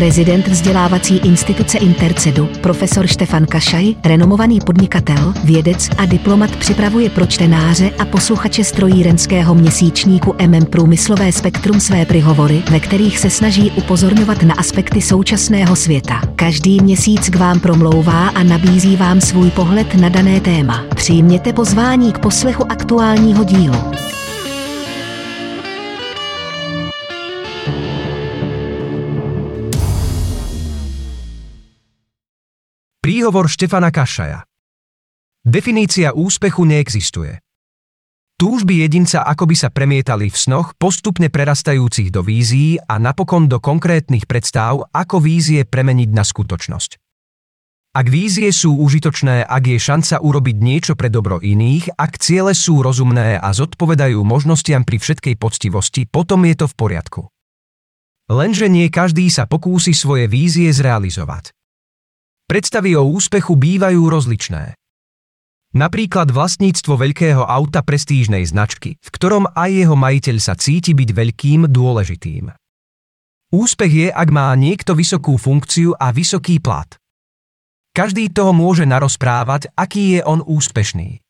Prezident vzdělávací instituce Intercedu, profesor Štefan Kašaj, renomovaný podnikatel, vědec a diplomat připravuje pro čtenáře a posluchače strojírenského měsíčníku MM Průmyslové spektrum své prihovory, ve kterých se snaží upozorňovat na aspekty současného světa. Každý měsíc k vám promlouvá a nabízí vám svůj pohled na dané téma. Přijměte pozvání k poslechu aktuálního dílu. Príhovor Štefana Kašaja Definícia úspechu neexistuje. Túžby jedinca akoby sa premietali v snoch, postupne prerastajúcich do vízií a napokon do konkrétnych predstav, ako vízie premeniť na skutočnosť. Ak vízie sú užitočné, ak je šanca urobiť niečo pre dobro iných, ak ciele sú rozumné a zodpovedajú možnostiam pri všetkej poctivosti, potom je to v poriadku. Lenže nie každý sa pokúsi svoje vízie zrealizovať. Predstavy o úspechu bývajú rozličné. Napríklad vlastníctvo veľkého auta prestížnej značky, v ktorom aj jeho majiteľ sa cíti byť veľkým dôležitým. Úspech je, ak má niekto vysokú funkciu a vysoký plat. Každý toho môže narozprávať, aký je on úspešný.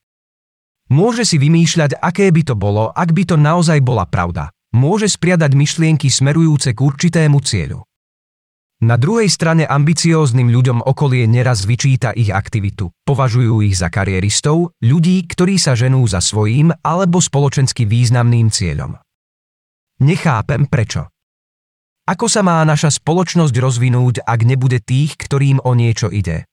Môže si vymýšľať, aké by to bolo, ak by to naozaj bola pravda. Môže spriadať myšlienky smerujúce k určitému cieľu. Na druhej strane ambicióznym ľuďom okolie neraz vyčíta ich aktivitu, považujú ich za karieristov, ľudí, ktorí sa ženú za svojím alebo spoločensky významným cieľom. Nechápem prečo. Ako sa má naša spoločnosť rozvinúť, ak nebude tých, ktorým o niečo ide?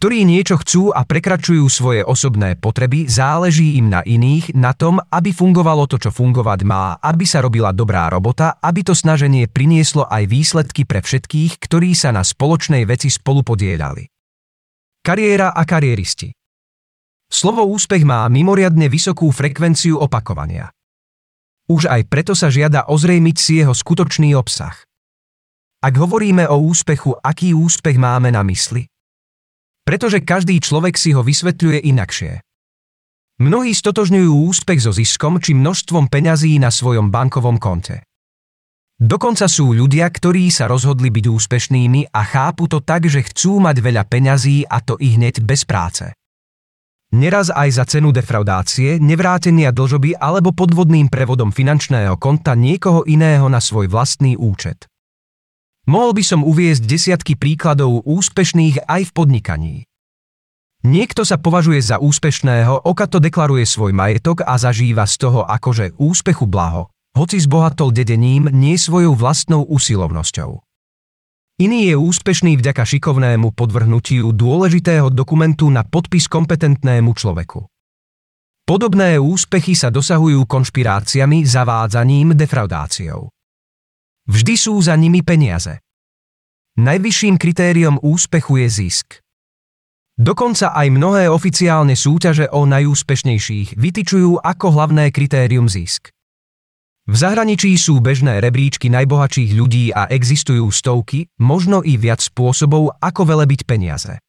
Ktorí niečo chcú a prekračujú svoje osobné potreby, záleží im na iných, na tom, aby fungovalo to, čo fungovať má, aby sa robila dobrá robota, aby to snaženie prinieslo aj výsledky pre všetkých, ktorí sa na spoločnej veci spolu podielali. Kariéra a kariéristi Slovo úspech má mimoriadne vysokú frekvenciu opakovania. Už aj preto sa žiada ozrejmiť si jeho skutočný obsah. Ak hovoríme o úspechu, aký úspech máme na mysli? Pretože každý človek si ho vysvetľuje inakšie. Mnohí stotožňujú úspech so ziskom či množstvom peňazí na svojom bankovom konte. Dokonca sú ľudia, ktorí sa rozhodli byť úspešnými a chápu to tak, že chcú mať veľa peňazí a to i hneď bez práce. Neraz aj za cenu defraudácie, nevrátenia dlžoby alebo podvodným prevodom finančného konta niekoho iného na svoj vlastný účet. Mohol by som uviezť desiatky príkladov úspešných aj v podnikaní. Niekto sa považuje za úspešného, okato deklaruje svoj majetok a zažíva z toho akože úspechu blaho, hoci zbohatol dedením nie svojou vlastnou usilovnosťou. Iný je úspešný vďaka šikovnému podvrhnutiu dôležitého dokumentu na podpis kompetentnému človeku. Podobné úspechy sa dosahujú konšpiráciami, zavádzaním, defraudáciou. Vždy sú za nimi peniaze. Najvyšším kritériom úspechu je zisk. Dokonca aj mnohé oficiálne súťaže o najúspešnejších vytyčujú ako hlavné kritérium zisk. V zahraničí sú bežné rebríčky najbohatších ľudí a existujú stovky, možno i viac spôsobov, ako velebiť peniaze.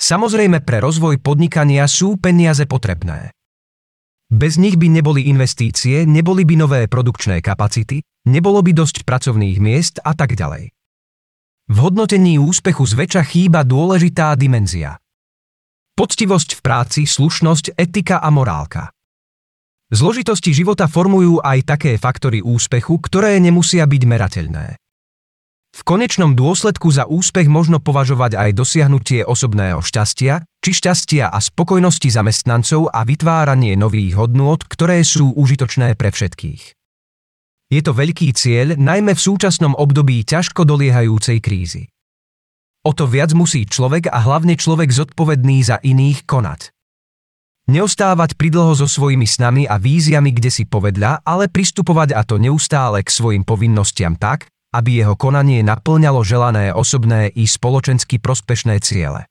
Samozrejme pre rozvoj podnikania sú peniaze potrebné. Bez nich by neboli investície, neboli by nové produkčné kapacity, nebolo by dosť pracovných miest a tak ďalej. V hodnotení úspechu zväčša chýba dôležitá dimenzia. Poctivosť v práci, slušnosť, etika a morálka. Zložitosti života formujú aj také faktory úspechu, ktoré nemusia byť merateľné. V konečnom dôsledku za úspech možno považovať aj dosiahnutie osobného šťastia, či šťastia a spokojnosti zamestnancov a vytváranie nových hodnôt, ktoré sú užitočné pre všetkých. Je to veľký cieľ, najmä v súčasnom období ťažko doliehajúcej krízy. O to viac musí človek a hlavne človek zodpovedný za iných konať. Neostávať pridlho so svojimi snami a víziami kde si povedľa, ale pristupovať a to neustále k svojim povinnostiam tak, aby jeho konanie naplňalo želané osobné i spoločensky prospešné ciele.